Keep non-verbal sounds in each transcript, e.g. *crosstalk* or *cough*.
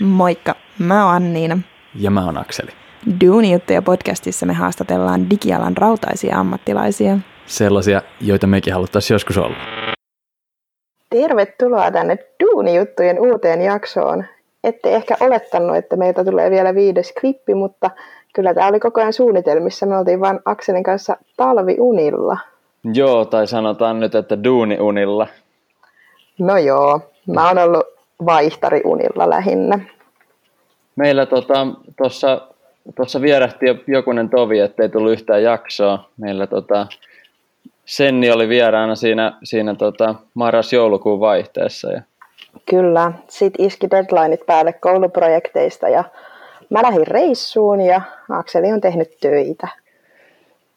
Moikka, mä oon Anniina. Ja mä oon Akseli. Duunijuttuja podcastissa me haastatellaan digialan rautaisia ammattilaisia. Sellaisia, joita mekin haluttaisiin joskus olla. Tervetuloa tänne Duunijuttujen uuteen jaksoon. Ette ehkä olettanut, että meiltä tulee vielä viides klippi, mutta kyllä tämä oli koko ajan suunnitelmissa. Me oltiin vain Akselin kanssa talviunilla. Joo, tai sanotaan nyt, että duuniunilla. No joo, mä oon ollut vaihtariunilla lähinnä. Meillä tuossa tota, tossa vierähti jo jokunen tovi, ettei tullut yhtään jaksoa. Meillä tota, Senni oli vieraana siinä, siinä tota, marras-joulukuun vaihteessa. Ja... Kyllä, sitten iski deadlineit päälle kouluprojekteista ja mä lähdin reissuun ja Akseli on tehnyt töitä.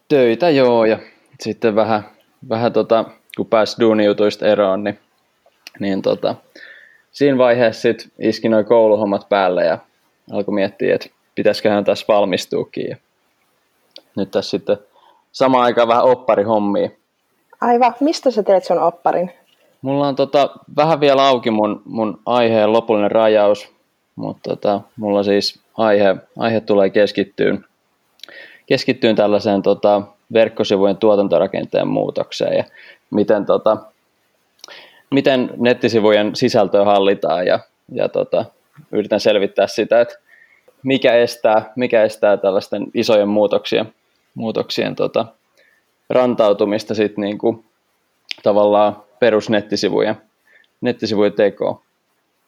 Töitä joo ja sitten vähän, vähän tota, kun pääsi duunijutuista eroon, niin, niin tota, siinä vaiheessa sit iski noin kouluhommat päälle ja alkoi miettiä, että pitäisiköhän tässä valmistuukin. Ja nyt tässä sitten samaan aikaan vähän opparihommia. Aivan. Mistä sä teet sun opparin? Mulla on tota, vähän vielä auki mun, mun aiheen lopullinen rajaus, mutta tota, mulla siis aihe, aihe tulee keskittyyn, keskittyyn tällaiseen tota, verkkosivujen tuotantorakenteen muutokseen ja miten, tota, miten nettisivujen sisältöä hallitaan ja, ja tota, yritän selvittää sitä, että mikä estää, mikä estää tällaisten isojen muutoksien, muutoksien tota, rantautumista sitten niin kuin, tavallaan perusnettisivujen nettisivujen tekoon.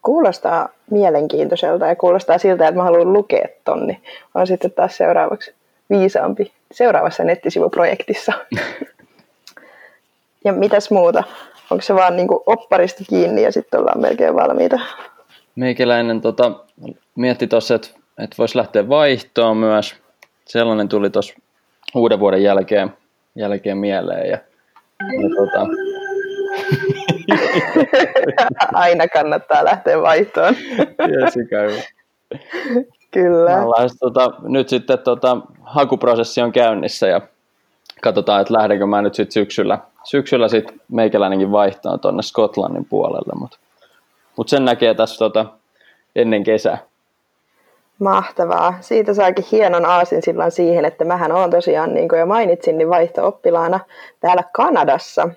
Kuulostaa mielenkiintoiselta ja kuulostaa siltä, että mä haluan lukea tonni. On sitten taas seuraavaksi viisaampi seuraavassa nettisivuprojektissa. *laughs* ja mitäs muuta? Onko se vaan niin opparista kiinni ja sitten ollaan melkein valmiita? Meikäläinen tota, mietti tuossa, että, että voisi lähteä vaihtoon myös. Sellainen tuli tuossa uuden vuoden jälkeen, jälkeen mieleen. Ja, ja tota... *laughs* Aina kannattaa lähteä vaihtoon. *laughs* Kyllä. Ollaan, tota, nyt sitten tota, hakuprosessi on käynnissä ja katsotaan, että lähdenkö mä nyt sitten syksyllä, syksyllä sit meikäläinenkin vaihtaa tuonne Skotlannin puolelle, mutta mut sen näkee tässä tota, ennen kesää. Mahtavaa. Siitä saakin hienon aasin silloin siihen, että mähän olen tosiaan, niin kuin jo mainitsin, niin vaihto-oppilaana täällä Kanadassa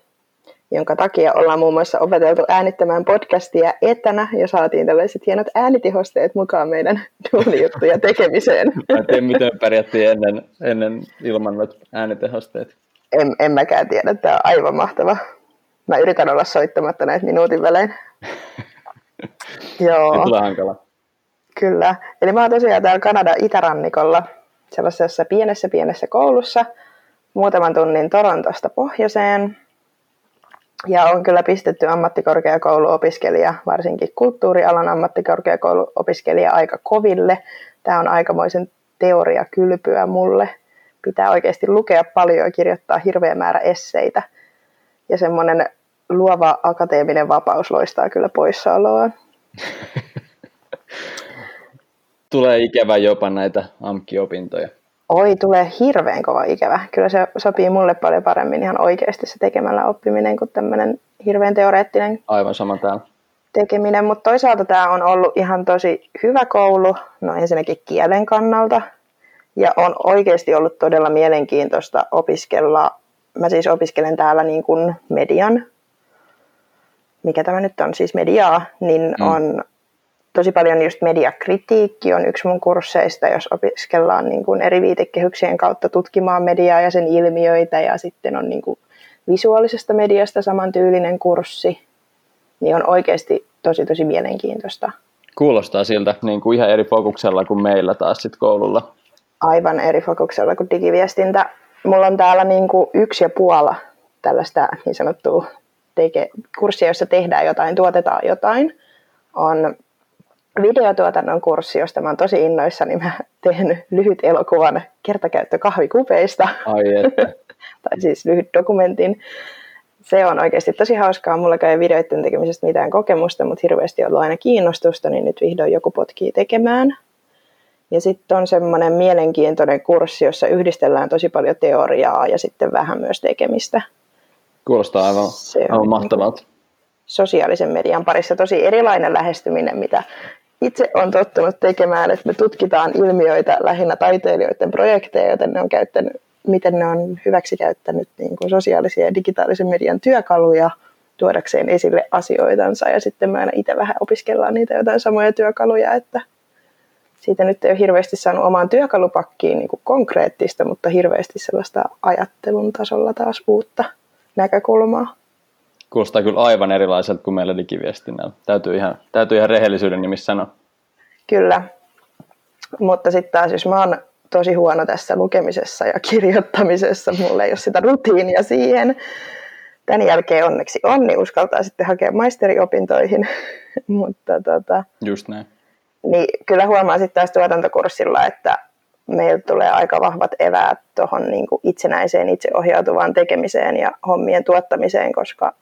jonka takia ollaan muun muassa opeteltu äänittämään podcastia etänä ja saatiin tällaiset hienot äänitehosteet mukaan meidän *laughs* duunijuttuja tekemiseen. Mä en tiedä, miten pärjättiin ennen, ennen ilman noita äänitehosteet. En, en mäkään tiedä, tämä on aivan mahtava. Mä yritän olla soittamatta näitä minuutin välein. *laughs* Joo. Tulee hankala. Kyllä. Eli mä oon tosiaan täällä Kanadan itärannikolla sellaisessa pienessä pienessä koulussa muutaman tunnin Torontosta pohjoiseen ja on kyllä pistetty ammattikorkeakouluopiskelija, varsinkin kulttuurialan ammattikorkeakouluopiskelija aika koville. Tämä on aikamoisen teoria kylpyä mulle. Pitää oikeasti lukea paljon ja kirjoittaa hirveä määrä esseitä. Ja semmoinen luova akateeminen vapaus loistaa kyllä poissaoloa. *laughs* Tulee ikävä jopa näitä AMK-opintoja. Oi, tulee hirveän kova ikävä. Kyllä se sopii mulle paljon paremmin ihan oikeasti se tekemällä oppiminen kuin tämmöinen hirveän teoreettinen Aivan sama täällä. tekeminen. Mutta toisaalta tämä on ollut ihan tosi hyvä koulu, no ensinnäkin kielen kannalta. Ja on oikeasti ollut todella mielenkiintoista opiskella. Mä siis opiskelen täällä niin kuin median, mikä tämä nyt on, siis mediaa, niin mm. on tosi paljon just mediakritiikki on yksi mun kursseista, jos opiskellaan niin kuin eri viitekehyksien kautta tutkimaan mediaa ja sen ilmiöitä ja sitten on niin kuin visuaalisesta mediasta samantyylinen kurssi, niin on oikeasti tosi tosi mielenkiintoista. Kuulostaa siltä niin kuin ihan eri fokuksella kuin meillä taas sit koululla. Aivan eri fokuksella kuin digiviestintä. Mulla on täällä niin kuin yksi ja puola tällaista niin sanottua teke, kurssia, jossa tehdään jotain, tuotetaan jotain. On videotuotannon kurssi, josta mä oon tosi innoissani. Mä tehnyt lyhyt elokuvan kertakäyttö kahvikupeista. Ai *laughs* tai siis lyhyt dokumentin. Se on oikeasti tosi hauskaa. Mulla ei videoiden tekemisestä mitään kokemusta, mutta hirveästi ollut aina kiinnostusta, niin nyt vihdoin joku potkii tekemään. Ja sitten on semmoinen mielenkiintoinen kurssi, jossa yhdistellään tosi paljon teoriaa ja sitten vähän myös tekemistä. Kuulostaa aivan, aivan mahtavalta. sosiaalisen median parissa tosi erilainen lähestyminen, mitä itse on tottunut tekemään, että me tutkitaan ilmiöitä lähinnä taiteilijoiden projekteja, joten ne on käyttänyt, miten ne on hyväksi käyttänyt niin kuin sosiaalisia ja digitaalisen median työkaluja tuodakseen esille asioitansa ja sitten me aina itse vähän opiskellaan niitä jotain samoja työkaluja, että siitä nyt ei ole hirveästi saanut omaan työkalupakkiin niin kuin konkreettista, mutta hirveästi sellaista ajattelun tasolla taas uutta näkökulmaa. Kuulostaa kyllä aivan erilaiselta kuin meillä digiviestinnällä. Täytyy ihan, täytyy ihan rehellisyyden nimissä sanoa. Kyllä, mutta sitten taas jos mä oon tosi huono tässä lukemisessa ja kirjoittamisessa, mulla ei ole sitä rutiinia siihen. Tämän jälkeen onneksi on, niin uskaltaa sitten hakea maisteriopintoihin. *laughs* mutta tota, Just näin. Niin kyllä huomaa sitten taas tuotantokurssilla, että meillä tulee aika vahvat eväät tuohon niin itsenäiseen, itseohjautuvaan tekemiseen ja hommien tuottamiseen, koska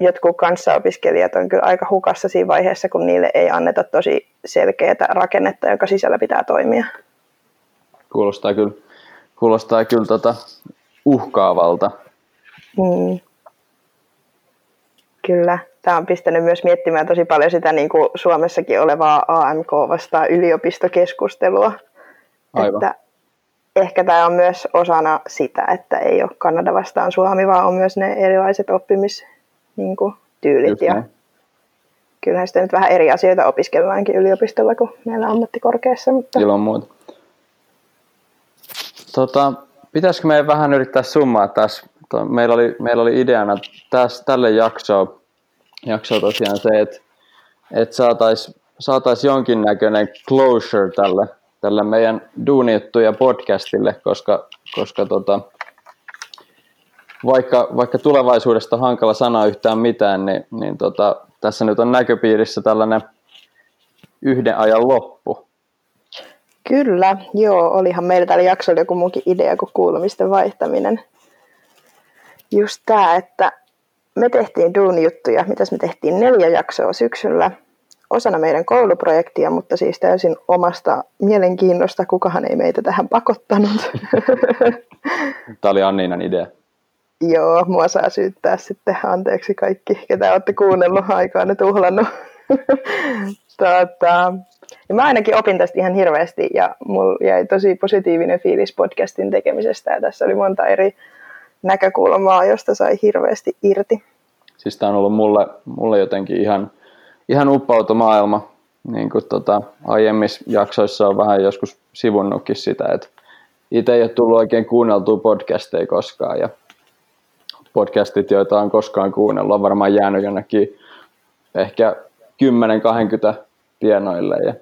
jotkut kanssaopiskelijat on kyllä aika hukassa siinä vaiheessa, kun niille ei anneta tosi selkeää rakennetta, joka sisällä pitää toimia. Kuulostaa kyllä, kuulostaa kyllä tota uhkaavalta. Mm. Kyllä. Tämä on pistänyt myös miettimään tosi paljon sitä niin kuin Suomessakin olevaa AMK vastaan yliopistokeskustelua. Aivan. Että ehkä tämä on myös osana sitä, että ei ole Kanada vastaan Suomi, vaan on myös ne erilaiset oppimistyylit. Niin kuin, tyylit. ja kyllähän sitten nyt vähän eri asioita opiskellaankin yliopistolla kuin meillä ammattikorkeassa. Mutta... Ilman muuta. Tota, pitäisikö meidän vähän yrittää summaa tässä? Meillä oli, meillä oli ideana tässä, tälle jaksoon, jaksoon tosiaan se, että, että saataisiin saatais jonkinnäköinen closure tälle, tälle meidän duunijuttuja podcastille, koska, koska tota, vaikka, vaikka tulevaisuudesta on hankala sanoa yhtään mitään, niin, niin tota, tässä nyt on näköpiirissä tällainen yhden ajan loppu. Kyllä, joo, olihan meillä tällä jaksolla joku muukin idea kuin kuulumisten vaihtaminen. Just tämä, että me tehtiin duunijuttuja, mitäs me tehtiin neljä jaksoa syksyllä, osana meidän kouluprojektia, mutta siis täysin omasta mielenkiinnosta. Kukahan ei meitä tähän pakottanut. *laughs* Tämä oli Anniinan idea. Joo, mua saa syyttää sitten anteeksi kaikki, ketä olette kuunnellut aikaa ne tuhlannut. *laughs* tota, ja mä ainakin opin tästä ihan hirveästi ja mulla jäi tosi positiivinen fiilis podcastin tekemisestä ja tässä oli monta eri näkökulmaa, josta sai hirveästi irti. Siis tämä on ollut mulle, mulle jotenkin ihan, ihan uppauto maailma. Niin kuin tota, aiemmissa jaksoissa on vähän joskus sivunnutkin sitä, että itse ei ole tullut oikein kuunneltua podcasteja koskaan ja podcastit, joita on koskaan kuunnellut, on varmaan jäänyt jonnekin ehkä 10-20 tienoille. Ja,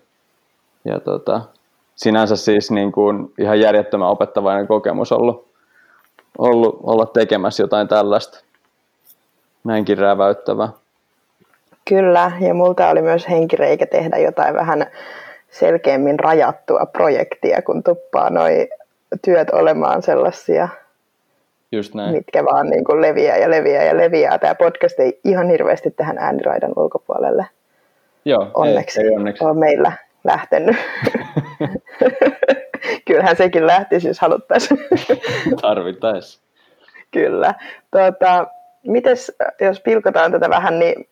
ja tota, sinänsä siis niin kuin ihan järjettömän opettavainen kokemus ollut, ollut olla tekemässä jotain tällaista näinkin räväyttävää. Kyllä, ja multa oli myös henkireikä tehdä jotain vähän selkeämmin rajattua projektia, kun tuppaa noi työt olemaan sellaisia Just näin. mitkä vaan niin kuin leviää ja leviää ja leviää. Tämä podcast ei ihan hirveästi tähän ääniraidan ulkopuolelle Joo, onneksi, ei, ei onneksi. ole meillä lähtenyt. *laughs* Kyllähän sekin lähtisi, jos haluttaisiin. *laughs* Tarvittaessa. Kyllä. Tuota, mites, jos pilkotaan tätä vähän, niin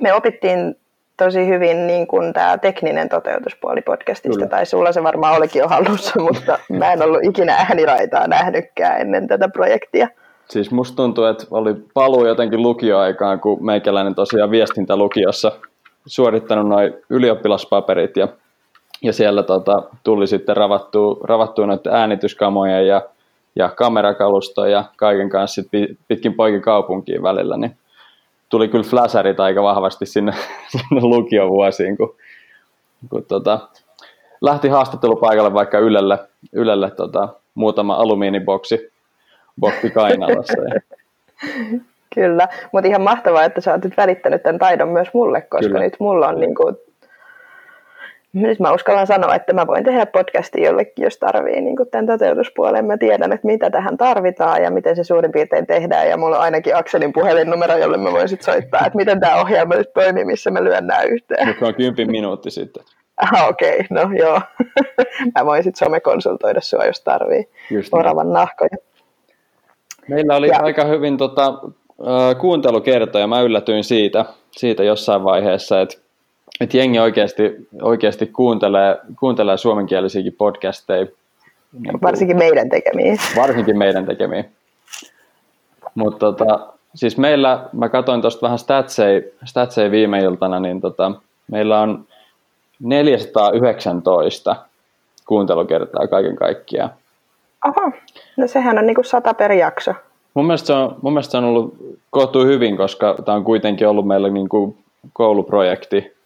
me opittiin tosi hyvin niin kuin tämä tekninen toteutuspuoli podcastista, Kyllä. tai sulla se varmaan olikin jo hallussa, *laughs* mutta mä en ollut ikinä ääniraitaa nähnytkään ennen tätä projektia. Siis musta tuntuu, että oli paluu jotenkin lukioaikaan, kun meikäläinen tosiaan viestintälukiossa suorittanut noin ylioppilaspaperit ja, ja siellä tota, tuli sitten ravattua, ravattua noiden äänityskamoja ja, ja kamerakalustoja ja kaiken kanssa sit pitkin poikin kaupunkiin välillä, niin tuli kyllä flasherit aika vahvasti sinne, *laughs* sinne lukiovuosiin, kun, kun tota, lähti haastattelupaikalle vaikka Ylelle, Ylelle tota, muutama alumiiniboksi boksi kainalassa. Ja... *laughs* Kyllä, mutta ihan mahtavaa, että sä oot nyt välittänyt tämän taidon myös mulle, koska Kyllä. nyt mulla on niin kuin nyt mä uskallan sanoa, että mä voin tehdä podcastin jollekin, jos tarvii niin tämän toteutuspuolen. Mä tiedän, että mitä tähän tarvitaan ja miten se suurin piirtein tehdään. Ja mulla on ainakin Akselin puhelinnumero, jolle mä voin sitten soittaa, että miten tämä ohjelma nyt toimii, missä mä lyön nämä yhteen. Nyt on kympin minuutti sitten. Ah, okei, okay, no joo. *laughs* mä voin sitten somekonsultoida sua, jos tarvii Just oravan nahkoja. Meillä oli ja. aika hyvin tota, kuuntelukertoja. Mä yllätyin siitä, siitä jossain vaiheessa, että, että jengi oikeasti, oikeasti kuuntelee, kuuntelee suomenkielisiäkin podcasteja. Niin varsinkin meidän tekemiä. Varsinkin meidän tekemiä. Mutta tota, siis meillä, mä katsoin tuosta vähän statseja, statseja viime iltana, niin tota, meillä on 419 kuuntelukertaa kaiken kaikkiaan. Aha, no sehän on niinku sata per jakso. Mun mielestä se on, mun mielestä se on ollut kohtuu hyvin, koska tämä on kuitenkin ollut meillä niinku kouluprojekti,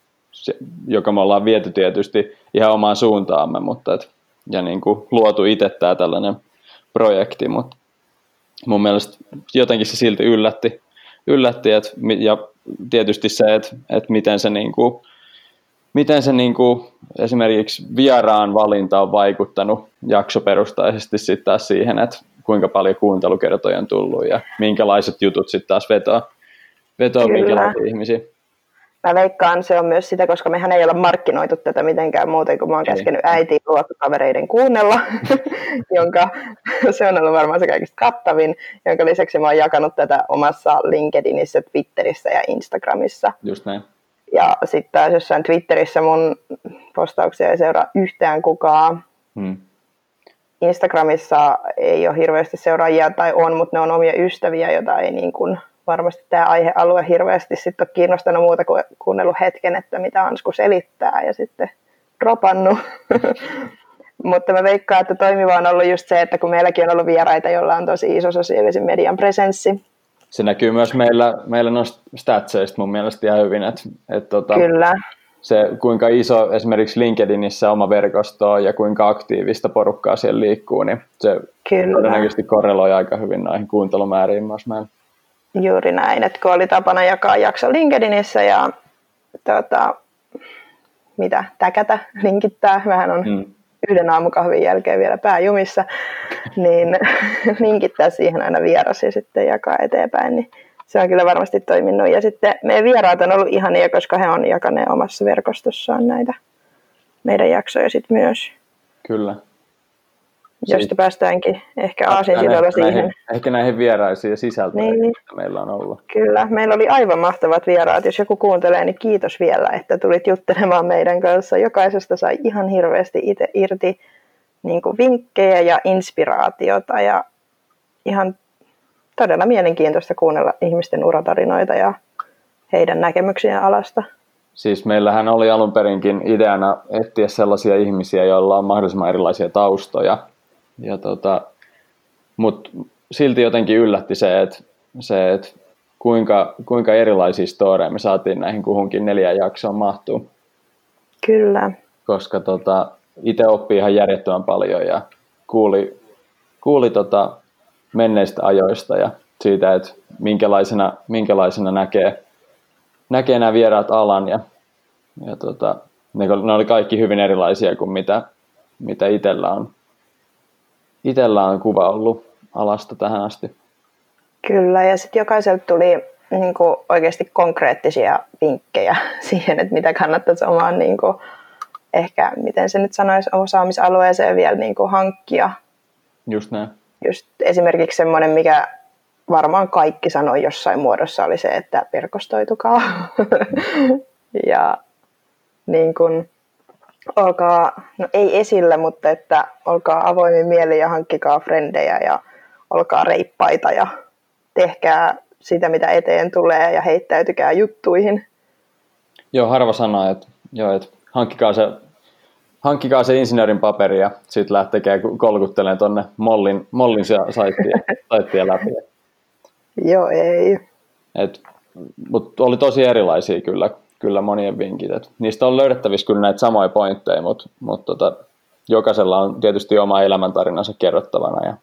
joka me ollaan viety tietysti ihan omaan suuntaamme, mutta et, ja niinku luotu itse tämä tällainen projekti, mutta mun mielestä jotenkin se silti yllätti, yllätti et, ja tietysti se, että et miten se niinku, miten se niin kuin, esimerkiksi vieraan valinta on vaikuttanut jaksoperustaisesti sitten taas siihen, että kuinka paljon kuuntelukertoja on tullut ja minkälaiset jutut sitten taas vetoa, vetoa minkälaisia ihmisiä. Mä veikkaan, se on myös sitä, koska mehän ei ole markkinoitu tätä mitenkään muuten, kun mä oon käskenyt äiti luokkavereiden kuunnella, *laughs* jonka se on ollut varmaan se kaikista kattavin, jonka lisäksi mä oon jakanut tätä omassa LinkedInissä, Twitterissä ja Instagramissa. Just näin. Ja sitten taas jossain Twitterissä mun postauksia ei seuraa yhtään kukaan. Hmm. Instagramissa ei ole hirveästi seuraajia tai on, mutta ne on omia ystäviä, joita ei niin kuin varmasti tämä aihealue hirveästi sitten ole kiinnostanut muuta kuin kuunnellut hetken, että mitä Ansku selittää ja sitten dropannut. *laughs* Mutta mä veikkaan, että toimiva on ollut just se, että kun meilläkin on ollut vieraita, joilla on tosi iso sosiaalisen median presenssi, se näkyy myös meillä, meillä noista statseista mun mielestä ihan hyvin, että, että tota, Kyllä. se kuinka iso esimerkiksi LinkedInissä oma verkosto on ja kuinka aktiivista porukkaa siellä liikkuu, niin se Kyllä. todennäköisesti korreloi aika hyvin näihin kuuntelumääriin myös meillä. Juuri näin, että kun oli tapana jakaa jakso LinkedInissä ja tota, mitä, täkätä, linkittää, vähän on hmm yhden aamukahvin jälkeen vielä pääjumissa, niin *laughs* linkittää siihen aina vieras ja sitten jakaa eteenpäin, niin se on kyllä varmasti toiminut. Ja sitten meidän vieraat on ollut ihania, koska he on jakaneet omassa verkostossaan näitä meidän jaksoja sitten myös. Kyllä josta päästäänkin ehkä aasinsidolla siihen. Näihin, ehkä näihin vieraisiin ja sisältöihin, niin. mitä meillä on ollut. Kyllä, meillä oli aivan mahtavat vieraat. Jos joku kuuntelee, niin kiitos vielä, että tulit juttelemaan meidän kanssa. Jokaisesta sai ihan hirveästi itse irti niin kuin vinkkejä ja inspiraatiota ja ihan todella mielenkiintoista kuunnella ihmisten uratarinoita ja heidän näkemyksiä alasta. Siis meillähän oli alun perinkin ideana etsiä sellaisia ihmisiä, joilla on mahdollisimman erilaisia taustoja ja tota, Mutta silti jotenkin yllätti se, että se, et kuinka, kuinka erilaisia storeja me saatiin näihin kuhunkin neljään jaksoon mahtuu. Kyllä. Koska tota, itse oppii ihan järjettömän paljon ja kuuli, kuuli tota menneistä ajoista ja siitä, että minkälaisena, minkälaisena näkee, näkee nämä vieraat alan. Ja, ja tota, ne, ne oli kaikki hyvin erilaisia kuin mitä, mitä itsellä on itsellä on kuva ollut alasta tähän asti. Kyllä, ja sitten jokaiselta tuli niin kuin oikeasti konkreettisia vinkkejä *laughs* siihen, että mitä kannattaisi omaan niin kuin, ehkä, miten se nyt sanoisi, osaamisalueeseen vielä niin kuin hankkia. Just näin. Just esimerkiksi semmoinen, mikä varmaan kaikki sanoi jossain muodossa, oli se, että verkostoitukaa. *laughs* ja niin kuin, olkaa, no ei esillä, mutta että olkaa avoimin mieli ja hankkikaa frendejä ja olkaa reippaita ja tehkää sitä, mitä eteen tulee ja heittäytykää juttuihin. Joo, harva sanoo, että, joo, että hankkikaa, se, hankkikaa se insinöörin paperi ja sitten lähtekää kolkuttelemaan tuonne Mollin, Mollin saittia, läpi. Joo, ei. Et, mutta oli tosi erilaisia kyllä kyllä monien vinkit. Et niistä on löydettävissä kyllä näitä samoja pointteja, mutta, mutta tota, jokaisella on tietysti oma elämäntarinansa kerrottavana ja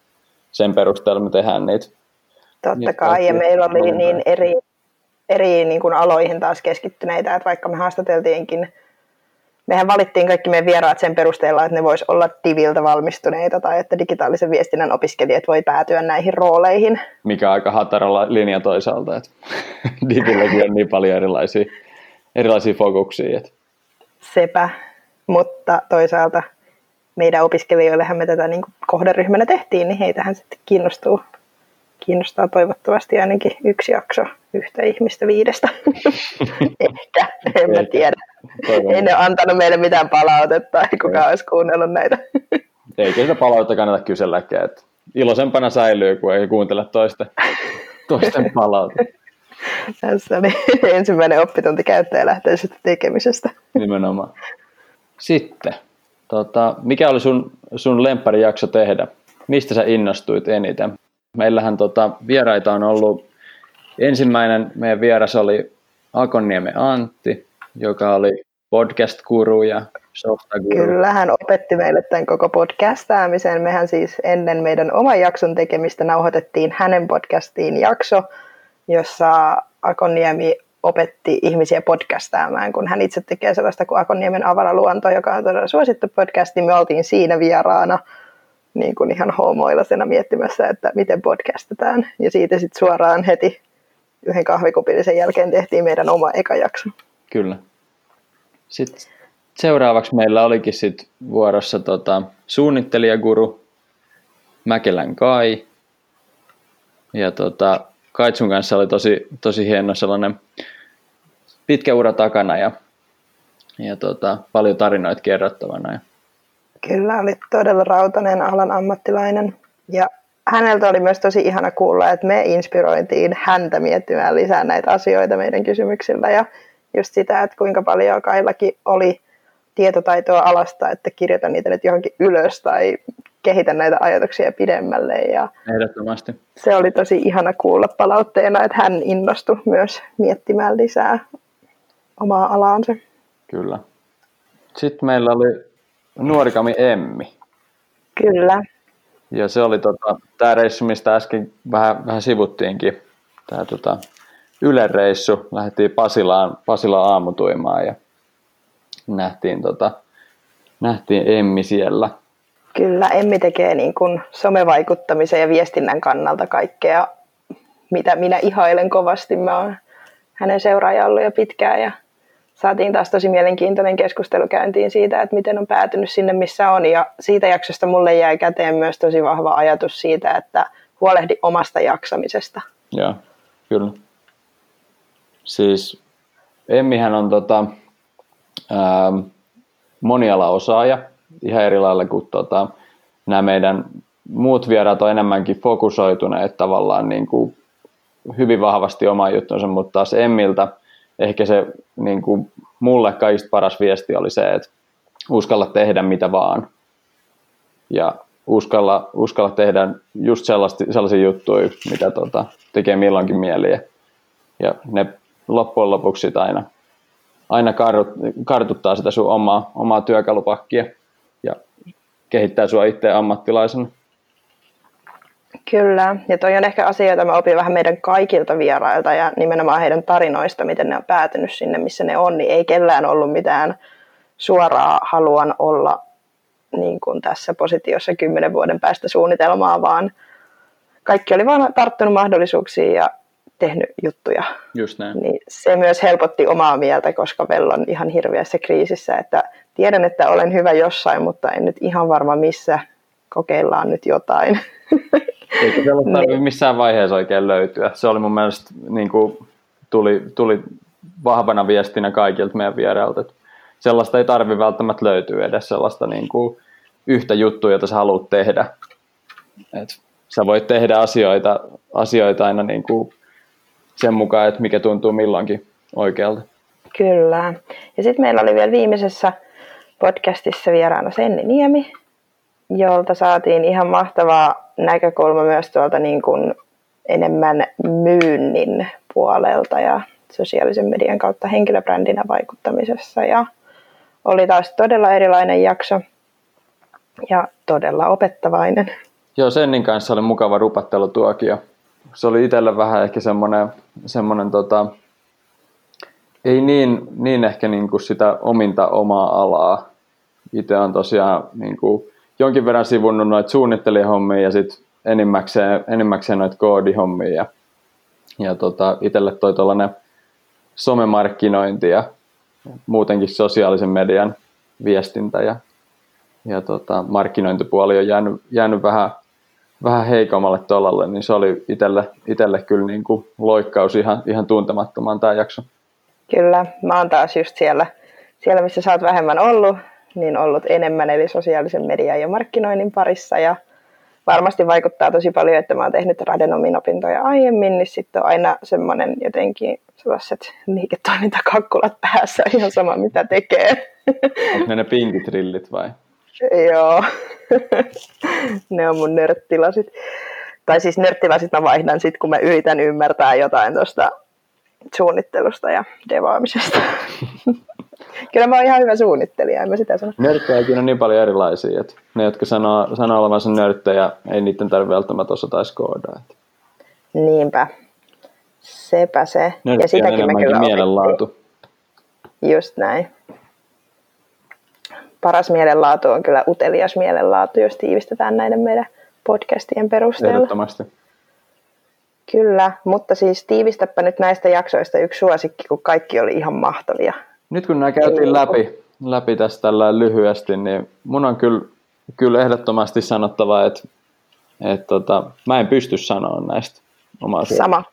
sen perusteella me tehdään niitä. Totta niitä kai, ja meillä oli niin eri, eri niin kuin aloihin taas keskittyneitä, että vaikka me haastateltiinkin, mehän valittiin kaikki meidän vieraat sen perusteella, että ne vois olla diviltä valmistuneita tai että digitaalisen viestinnän opiskelijat voi päätyä näihin rooleihin. Mikä aika hataralla linja toisaalta, että *laughs* divilläkin on niin paljon erilaisia erilaisia fokuksia. Että. Sepä, mutta toisaalta meidän opiskelijoillehan me tätä niin kohderyhmänä tehtiin, niin heitähän sitten kiinnostuu kiinnostaa toivottavasti ainakin yksi jakso yhtä ihmistä viidestä. *laughs* Ehkä, en mä tiedä. Ei ne antanut meille mitään palautetta, ei kukaan olisi kuunnellut näitä. Eikä sitä palautetta kannata kyselläkään. Että iloisempana säilyy, kun ei kuuntele toisten, toisten *laughs* palautetta. Tässä oli *laughs* ensimmäinen oppitunti käyttäjälähtöisestä tekemisestä. Nimenomaan. Sitten, tota, mikä oli sun, sun lempparijakso tehdä? Mistä sä innostuit eniten? Meillähän tota, vieraita on ollut, ensimmäinen meidän vieras oli Akonniemen Antti, joka oli podcast-guru ja softa-guru. Kyllä, hän opetti meille tämän koko podcastaamisen. Mehän siis ennen meidän oman jakson tekemistä nauhoitettiin hänen podcastiin jakso, jossa Akonniemi opetti ihmisiä podcastaamaan, kun hän itse tekee sellaista kuin Akonniemen avaraluonto, joka on todella suosittu podcast, niin me oltiin siinä vieraana niin kuin ihan homoilasena miettimässä, että miten podcastetaan. Ja siitä sitten suoraan heti yhden kahvikupillisen jälkeen tehtiin meidän oma eka jakso. Kyllä. Sitten seuraavaksi meillä olikin sit vuorossa tota, suunnittelijaguru Mäkelän Kai. Ja tota, Kaitsun kanssa oli tosi, tosi hieno sellainen pitkä ura takana ja, ja tota, paljon tarinoita kerrottavana. Ja Kyllä, oli todella rautainen alan ammattilainen. Ja häneltä oli myös tosi ihana kuulla, että me inspiroitiin häntä miettimään lisää näitä asioita meidän kysymyksillä. Ja just sitä, että kuinka paljon Kaillakin oli tietotaitoa alasta, että kirjoita niitä nyt johonkin ylös tai kehitä näitä ajatuksia pidemmälle. Ja Ehdottomasti. Se oli tosi ihana kuulla palautteena, että hän innostui myös miettimään lisää omaa alaansa. Kyllä. Sitten meillä oli nuorikami Emmi. Kyllä. Ja se oli tota, tämä reissu, mistä äsken vähän, vähän sivuttiinkin. Tämä tota, Ylen reissu. Lähdettiin Pasilaan, Pasilaan aamutuimaan ja nähtiin, tota, nähtiin Emmi siellä. Kyllä, Emmi tekee niin kuin somevaikuttamisen ja viestinnän kannalta kaikkea, mitä minä ihailen kovasti. Mä oon hänen seuraaja ollut jo pitkään ja saatiin taas tosi mielenkiintoinen keskustelu käyntiin siitä, että miten on päätynyt sinne, missä on. Ja siitä jaksosta mulle jäi käteen myös tosi vahva ajatus siitä, että huolehdi omasta jaksamisesta. Joo, kyllä. Siis Emmihän on tota, ää, monialaosaaja, ihan eri lailla kuin tota, nämä meidän muut vieraat on enemmänkin fokusoituneet tavallaan niin kuin hyvin vahvasti omaan juttunsa, mutta taas Emmiltä ehkä se niin kuin mulle kaikista paras viesti oli se, että uskalla tehdä mitä vaan. Ja uskalla, uskalla tehdä just sellaisia juttuja, mitä tota, tekee milloinkin mieliä. Ja ne loppujen lopuksi aina, aina kartut, kartuttaa sitä sun omaa, omaa työkalupakkia kehittää sua itse ammattilaisena. Kyllä, ja toi on ehkä asia, jota mä opin vähän meidän kaikilta vierailta ja nimenomaan heidän tarinoista, miten ne on päätynyt sinne, missä ne on, niin ei kellään ollut mitään suoraa haluan olla niin kuin tässä positiossa kymmenen vuoden päästä suunnitelmaa, vaan kaikki oli vaan tarttunut mahdollisuuksiin ja tehnyt juttuja. Just näin. Niin se myös helpotti omaa mieltä, koska Vel on ihan hirveässä kriisissä, että tiedän, että olen hyvä jossain, mutta en nyt ihan varma missä. Kokeillaan nyt jotain. Eikä sellaista niin. missään vaiheessa oikein löytyä. Se oli mun mielestä, niin kuin, tuli, tuli vahvana viestinä kaikilta meidän vierailta, että sellaista ei tarvi välttämättä löytyä edes sellaista niin kuin, yhtä juttua, jota sä haluat tehdä. Et sä voit tehdä asioita, asioita aina niin kuin sen mukaan, että mikä tuntuu milloinkin oikealta. Kyllä. Ja sitten meillä oli vielä viimeisessä podcastissa vieraana Senni Niemi, jolta saatiin ihan mahtavaa näkökulma myös tuolta niin kuin enemmän myynnin puolelta ja sosiaalisen median kautta henkilöbrändinä vaikuttamisessa. Ja oli taas todella erilainen jakso ja todella opettavainen. Joo, Sennin kanssa oli mukava rupattelutuokio. Se oli itselle vähän ehkä semmoinen, semmoinen tota, ei niin, niin ehkä niin kuin sitä ominta omaa alaa. Itse on tosiaan niin kuin jonkin verran sivunnut noita suunnittelijahommia ja sitten enimmäkseen, enimmäkseen noita koodihommia. Ja, ja tota, itselle toi tuollainen somemarkkinointi ja muutenkin sosiaalisen median viestintä ja, ja tota, markkinointipuoli on jäänyt, jäänyt vähän, vähän heikommalle tolalle, niin se oli itselle, itselle kyllä niin kuin loikkaus ihan, ihan tuntemattomaan tämä jakso. Kyllä, mä oon taas just siellä, siellä, missä sä oot vähemmän ollut, niin ollut enemmän, eli sosiaalisen median ja markkinoinnin parissa. Ja varmasti vaikuttaa tosi paljon, että mä oon tehnyt radenomin opintoja aiemmin, niin sitten on aina semmoinen jotenkin sellaiset liiketoimintakakkulat päässä, *laughs* ihan sama mitä tekee. Onko ne ne pinkitrillit vai? Joo, *laughs* ne on mun nörttilasit. Tai siis nörttilasit mä vaihdan sit, kun mä yritän ymmärtää jotain tuosta suunnittelusta ja devaamisesta. *laughs* Kyllä mä oon ihan hyvä suunnittelija, en mä sitä sano. Nörttejäkin on niin paljon erilaisia, että ne, jotka sanoo, sanoo olevansa nörttejä, ei niiden tarvitse välttämättä osata edes koodaa. Niinpä. Sepä se. Nörtti ja sitäkin me kyllä mielenlaatu. Just näin. Paras mielenlaatu on kyllä utelias mielenlaatu, jos tiivistetään näiden meidän podcastien perusteella. Ehdottomasti. Kyllä, mutta siis tiivistäpä nyt näistä jaksoista yksi suosikki, kun kaikki oli ihan mahtavia. Nyt kun nämä käytiin läpi, läpi tästä tällä lyhyesti, niin mun on kyllä, kyllä ehdottomasti sanottava, että, että tota, mä en pysty sanoa näistä omaa Sama.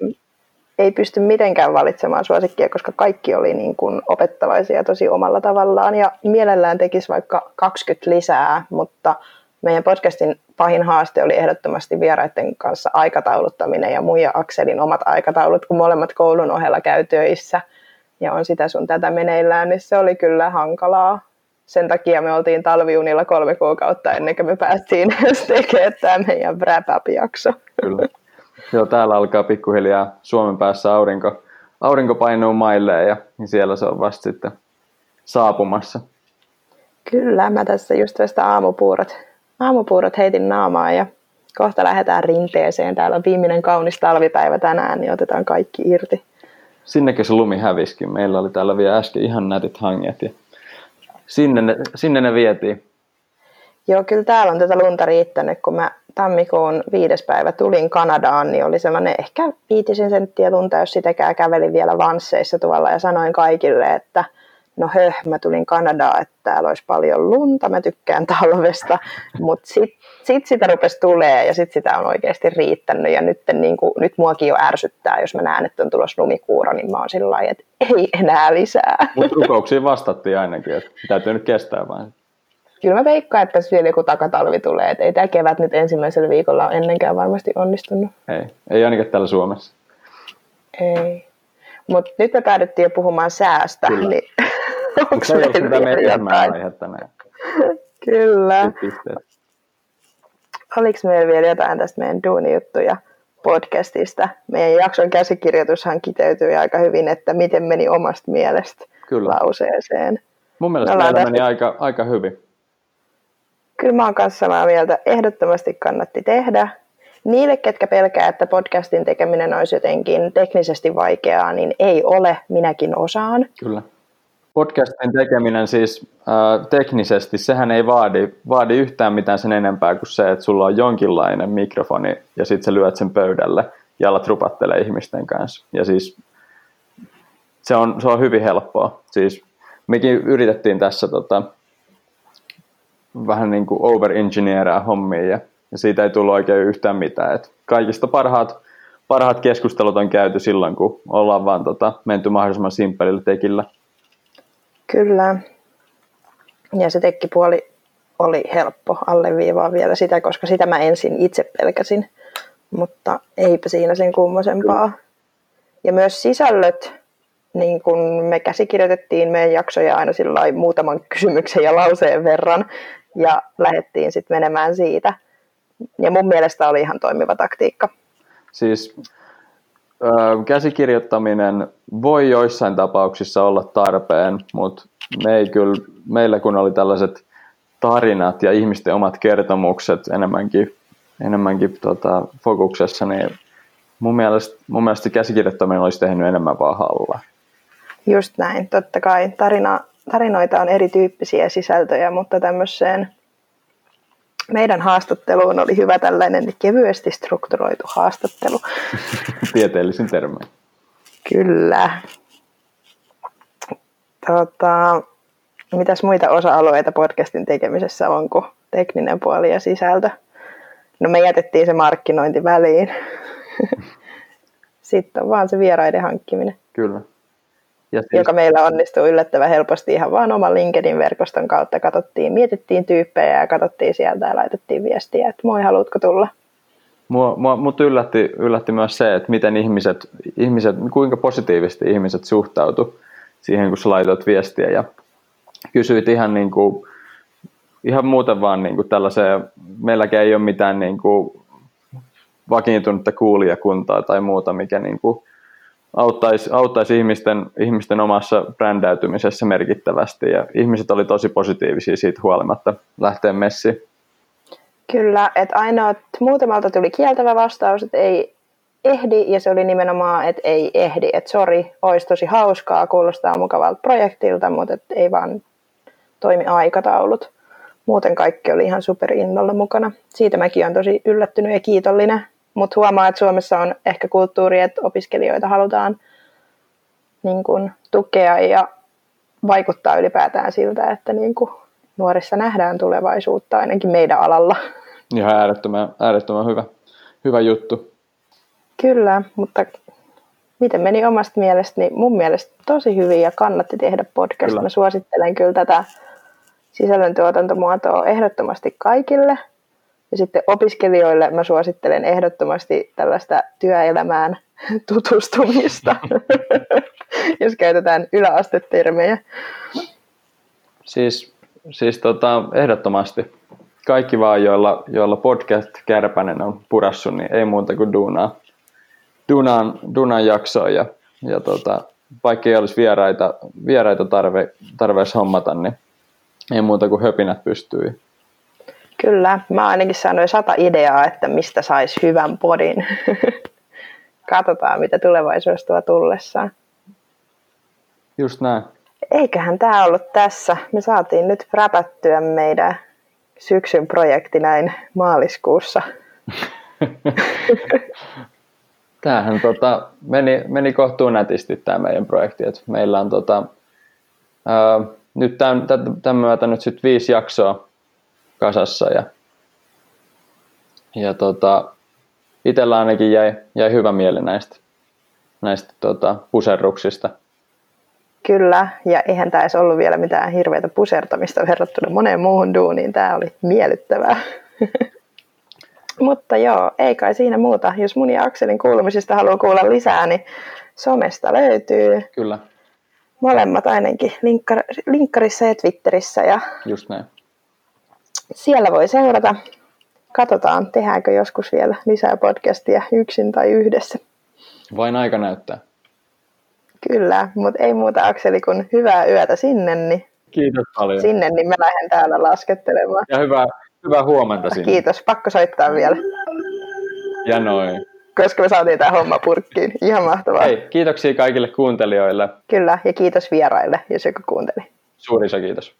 Ei pysty mitenkään valitsemaan suosikkia, koska kaikki oli niin kuin opettavaisia tosi omalla tavallaan ja mielellään tekisi vaikka 20 lisää, mutta meidän podcastin pahin haaste oli ehdottomasti vieraiden kanssa aikatauluttaminen ja mun ja Akselin omat aikataulut, kun molemmat koulun ohella käy töissä ja on sitä sun tätä meneillään, niin se oli kyllä hankalaa. Sen takia me oltiin talviunilla kolme kuukautta ennen kuin me päästiin *laughs* tekemään tämä meidän wrap-up-jakso. Kyllä. Joo, täällä alkaa pikkuhiljaa Suomen päässä aurinko, aurinko painuu maille ja siellä se on vasta sitten saapumassa. Kyllä, mä tässä just vasta aamupuurot aamupuurot heitin naamaan ja kohta lähdetään rinteeseen. Täällä on viimeinen kaunis talvipäivä tänään, niin otetaan kaikki irti. Sinnekö se lumi häviskin? Meillä oli täällä vielä äsken ihan nätit hanget ja sinne ne, sinne ne vietiin. Joo, kyllä täällä on tätä lunta riittänyt. Kun mä tammikuun viides päivä tulin Kanadaan, niin oli semmoinen ehkä viitisen senttiä lunta, jos sitäkään kävelin vielä vansseissa tuolla ja sanoin kaikille, että – no höh, mä tulin Kanadaan, että täällä olisi paljon lunta, mä tykkään talvesta, mutta sitten sit sitä rupesi tulee ja sitten sitä on oikeasti riittänyt ja nyt, niin kuin, nyt muakin jo ärsyttää, jos mä näen, että on tulossa lumikuuro, niin mä oon sillä lailla, että ei enää lisää. Mutta rukouksiin vastattiin ainakin, että täytyy nyt kestää vaan. Kyllä mä veikkaan, että tässä vielä joku takatalvi tulee, että ei tämä kevät nyt ensimmäisellä viikolla ennenkään varmasti onnistunut. Ei, ei ainakaan täällä Suomessa. Ei. Mutta nyt me päädyttiin jo puhumaan säästä, Kyllä. niin Onko se meillä meidän aihe tänään? Kyllä. Oliko meillä vielä jotain tästä meidän duunijuttuja podcastista? Meidän jakson käsikirjoitushan kiteytyi aika hyvin, että miten meni omasta mielestä Kyllä. lauseeseen. Mun mielestä meillä meni aika, aika hyvin. Kyllä mä oon kanssa samaa mieltä. Ehdottomasti kannatti tehdä. Niille, ketkä pelkää, että podcastin tekeminen olisi jotenkin teknisesti vaikeaa, niin ei ole. Minäkin osaan. Kyllä podcastin tekeminen siis äh, teknisesti, sehän ei vaadi, vaadi yhtään mitään sen enempää kuin se, että sulla on jonkinlainen mikrofoni ja sitten sä lyöt sen pöydälle ja alat rupattelee ihmisten kanssa. Ja siis se on, se on hyvin helppoa. Siis mekin yritettiin tässä tota, vähän niin kuin over-engineeraa hommia ja, ja siitä ei tullut oikein yhtään mitään. Et kaikista parhaat, parhaat keskustelut on käyty silloin, kun ollaan vaan tota, menty mahdollisimman simppelillä tekillä. Kyllä. Ja se tekkipuoli oli helppo alleviivaa vielä sitä, koska sitä mä ensin itse pelkäsin. Mutta eipä siinä sen kummosempaa. Ja myös sisällöt, niin kun me käsikirjoitettiin meidän jaksoja aina muutaman kysymyksen ja lauseen verran ja lähdettiin sitten menemään siitä. Ja mun mielestä oli ihan toimiva taktiikka. Siis käsikirjoittaminen voi joissain tapauksissa olla tarpeen, mutta me ei kyllä, meillä kun oli tällaiset tarinat ja ihmisten omat kertomukset enemmänkin, enemmänkin tota, fokuksessa, niin mun mielestä, mun mielestä käsikirjoittaminen olisi tehnyt enemmän vaan halla. Just näin, totta kai. Tarina, tarinoita on erityyppisiä sisältöjä, mutta tämmöiseen meidän haastatteluun oli hyvä tällainen kevyesti strukturoitu haastattelu. *laughs* Tieteellisin termein. Kyllä. Tota, mitäs muita osa-alueita podcastin tekemisessä on kuin tekninen puoli ja sisältö? No me jätettiin se markkinointi väliin. *laughs* Sitten on vaan se vieraiden hankkiminen, Kyllä. Ja siis, joka meillä onnistuu yllättävän helposti ihan vaan oman LinkedIn-verkoston kautta. Katsottiin, mietittiin tyyppejä ja katsottiin sieltä ja laitettiin viestiä, että moi, haluatko tulla? mua, mua, mut yllätti, yllätti myös se, että miten ihmiset, ihmiset, kuinka positiivisesti ihmiset suhtautu siihen, kun sä laitoit viestiä ja kysyit ihan, niin kuin, ihan muuten vaan niin kuin tällaiseen, meilläkään ei ole mitään niin kuin vakiintunutta kuulijakuntaa tai muuta, mikä niin kuin auttaisi, auttaisi ihmisten, ihmisten omassa brändäytymisessä merkittävästi ja ihmiset oli tosi positiivisia siitä huolimatta lähteen messiin. Kyllä, että ainoa, että muutamalta tuli kieltävä vastaus, että ei ehdi, ja se oli nimenomaan, että ei ehdi, että sori, olisi tosi hauskaa, kuulostaa mukavalta projektilta, mutta että ei vaan toimi aikataulut. Muuten kaikki oli ihan superinnolla mukana. Siitä mäkin olen tosi yllättynyt ja kiitollinen, mutta huomaa, että Suomessa on ehkä kulttuuri, että opiskelijoita halutaan niin kuin, tukea ja vaikuttaa ylipäätään siltä, että niin kuin, nuorissa nähdään tulevaisuutta ainakin meidän alalla. Ihan äärettömän, äärettömän hyvä, hyvä juttu. Kyllä, mutta miten meni omasta mielestäni? Mun mielestä tosi hyvin ja kannatti tehdä podcast. Kyllä. Mä suosittelen kyllä tätä sisällöntuotantomuotoa ehdottomasti kaikille. Ja sitten opiskelijoille mä suosittelen ehdottomasti tällaista työelämään *laughs* tutustumista, *laughs* jos käytetään yläastetermejä. Siis, siis tota, ehdottomasti kaikki vaan, joilla, joilla podcast Kärpänen on purassu, niin ei muuta kuin duunaa, duunaan, duunaan jaksoa ja, ja tota, vaikka ei olisi vieraita, vieraita tarve, tarveessa hommata, niin ei muuta kuin höpinät pystyy. Kyllä, mä ainakin sanoin sata ideaa, että mistä saisi hyvän podin. *laughs* Katsotaan, mitä tulevaisuus tuo tullessaan. Just näin. Eiköhän tämä ollut tässä. Me saatiin nyt räpättyä meidän syksyn projekti näin maaliskuussa. *laughs* Tämähän tota, meni, meni kohtuun nätisti tämä meidän projekti. Et meillä on tota, ää, nyt tämän, tämän myötä nyt sit viisi jaksoa kasassa ja, ja tota, itsellä ainakin jäi, jäi hyvä mieli näistä, näistä tota, puserruksista. Kyllä, ja eihän tämä edes ollut vielä mitään hirveätä pusertamista verrattuna moneen muuhun duuniin. Tämä oli miellyttävää. *laughs* Mutta joo, ei kai siinä muuta. Jos mun ja Akselin kuulumisista haluaa kuulla lisää, niin somesta löytyy. Kyllä, Molemmat ainakin linkkar, linkkarissa ja Twitterissä. Ja just näin. Siellä voi seurata. Katsotaan, tehdäänkö joskus vielä lisää podcastia yksin tai yhdessä. Vain aika näyttää. Kyllä, mutta ei muuta Akseli kuin hyvää yötä sinne, niin Kiitos paljon. sinne, niin mä lähden täällä laskettelemaan. Ja hyvää, hyvää huomenta sinne. Kiitos, pakko soittaa vielä, Ja noin. koska me saatiin tämä homma purkkiin. Ihan mahtavaa. Hei, kiitoksia kaikille kuuntelijoille. Kyllä, ja kiitos vieraille, jos joku kuunteli. Suuri iso kiitos.